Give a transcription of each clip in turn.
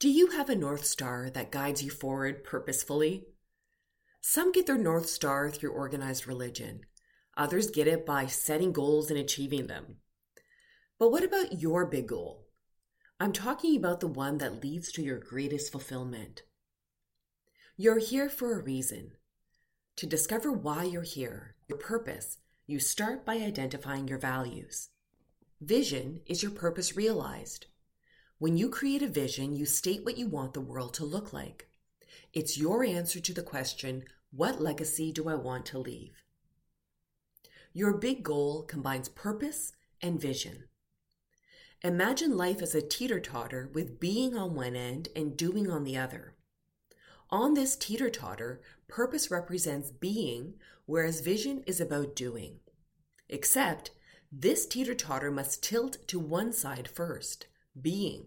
Do you have a North Star that guides you forward purposefully? Some get their North Star through organized religion, others get it by setting goals and achieving them. But what about your big goal? I'm talking about the one that leads to your greatest fulfillment. You're here for a reason. To discover why you're here, your purpose, you start by identifying your values. Vision is your purpose realized. When you create a vision, you state what you want the world to look like. It's your answer to the question, What legacy do I want to leave? Your big goal combines purpose and vision. Imagine life as a teeter totter with being on one end and doing on the other. On this teeter totter, purpose represents being, whereas vision is about doing. Except, this teeter totter must tilt to one side first being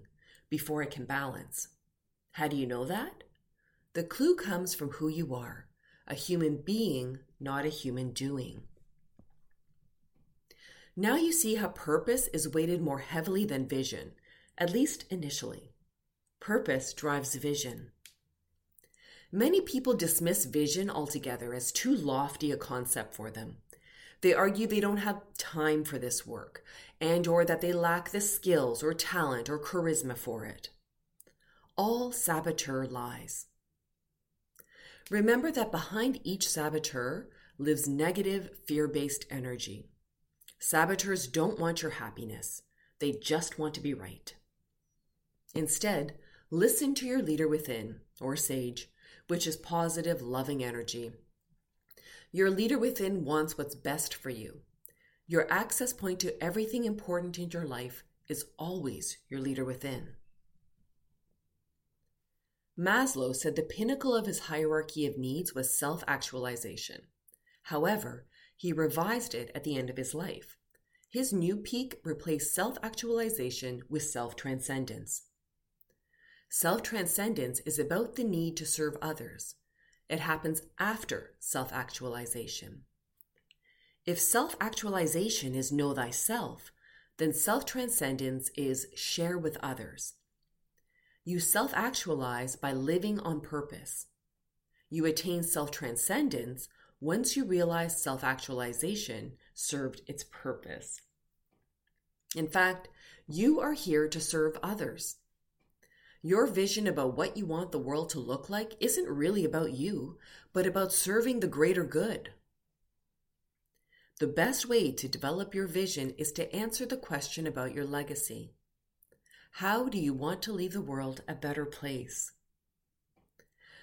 before it can balance. How do you know that? The clue comes from who you are a human being, not a human doing. Now you see how purpose is weighted more heavily than vision, at least initially. Purpose drives vision. Many people dismiss vision altogether as too lofty a concept for them. They argue they don't have time for this work and or that they lack the skills or talent or charisma for it. All saboteur lies. Remember that behind each saboteur lives negative, fear based energy. Saboteurs don't want your happiness, they just want to be right. Instead, listen to your leader within, or sage, which is positive, loving energy your leader within wants what's best for you. Your access point to everything important in your life is always your leader within. Maslow said the pinnacle of his hierarchy of needs was self actualization. However, he revised it at the end of his life. His new peak replaced self actualization with self transcendence. Self transcendence is about the need to serve others, it happens after self actualization. If self actualization is know thyself, then self transcendence is share with others. You self actualize by living on purpose. You attain self transcendence once you realize self actualization served its purpose. In fact, you are here to serve others. Your vision about what you want the world to look like isn't really about you, but about serving the greater good. The best way to develop your vision is to answer the question about your legacy. How do you want to leave the world a better place?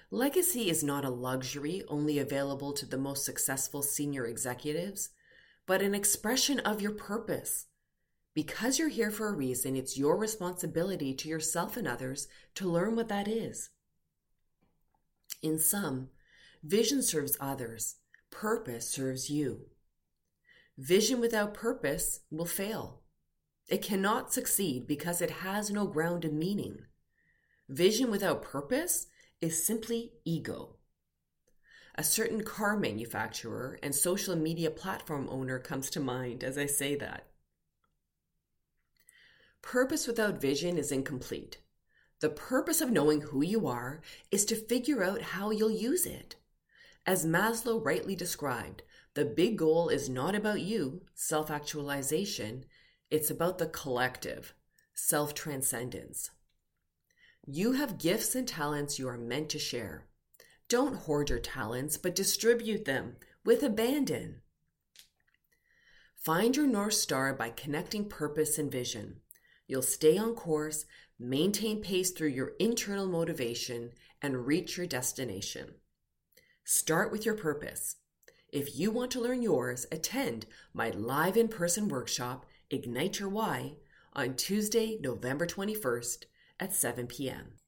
Legacy is not a luxury only available to the most successful senior executives, but an expression of your purpose because you're here for a reason, it's your responsibility to yourself and others to learn what that is. In sum, vision serves others, purpose serves you. Vision without purpose will fail. It cannot succeed because it has no ground in meaning. Vision without purpose is simply ego. A certain car manufacturer and social media platform owner comes to mind as I say that. Purpose without vision is incomplete. The purpose of knowing who you are is to figure out how you'll use it. As Maslow rightly described, the big goal is not about you, self actualization, it's about the collective, self transcendence. You have gifts and talents you are meant to share. Don't hoard your talents, but distribute them with abandon. Find your North Star by connecting purpose and vision. You'll stay on course, maintain pace through your internal motivation, and reach your destination. Start with your purpose. If you want to learn yours, attend my live in person workshop, Ignite Your Why, on Tuesday, November 21st at 7 p.m.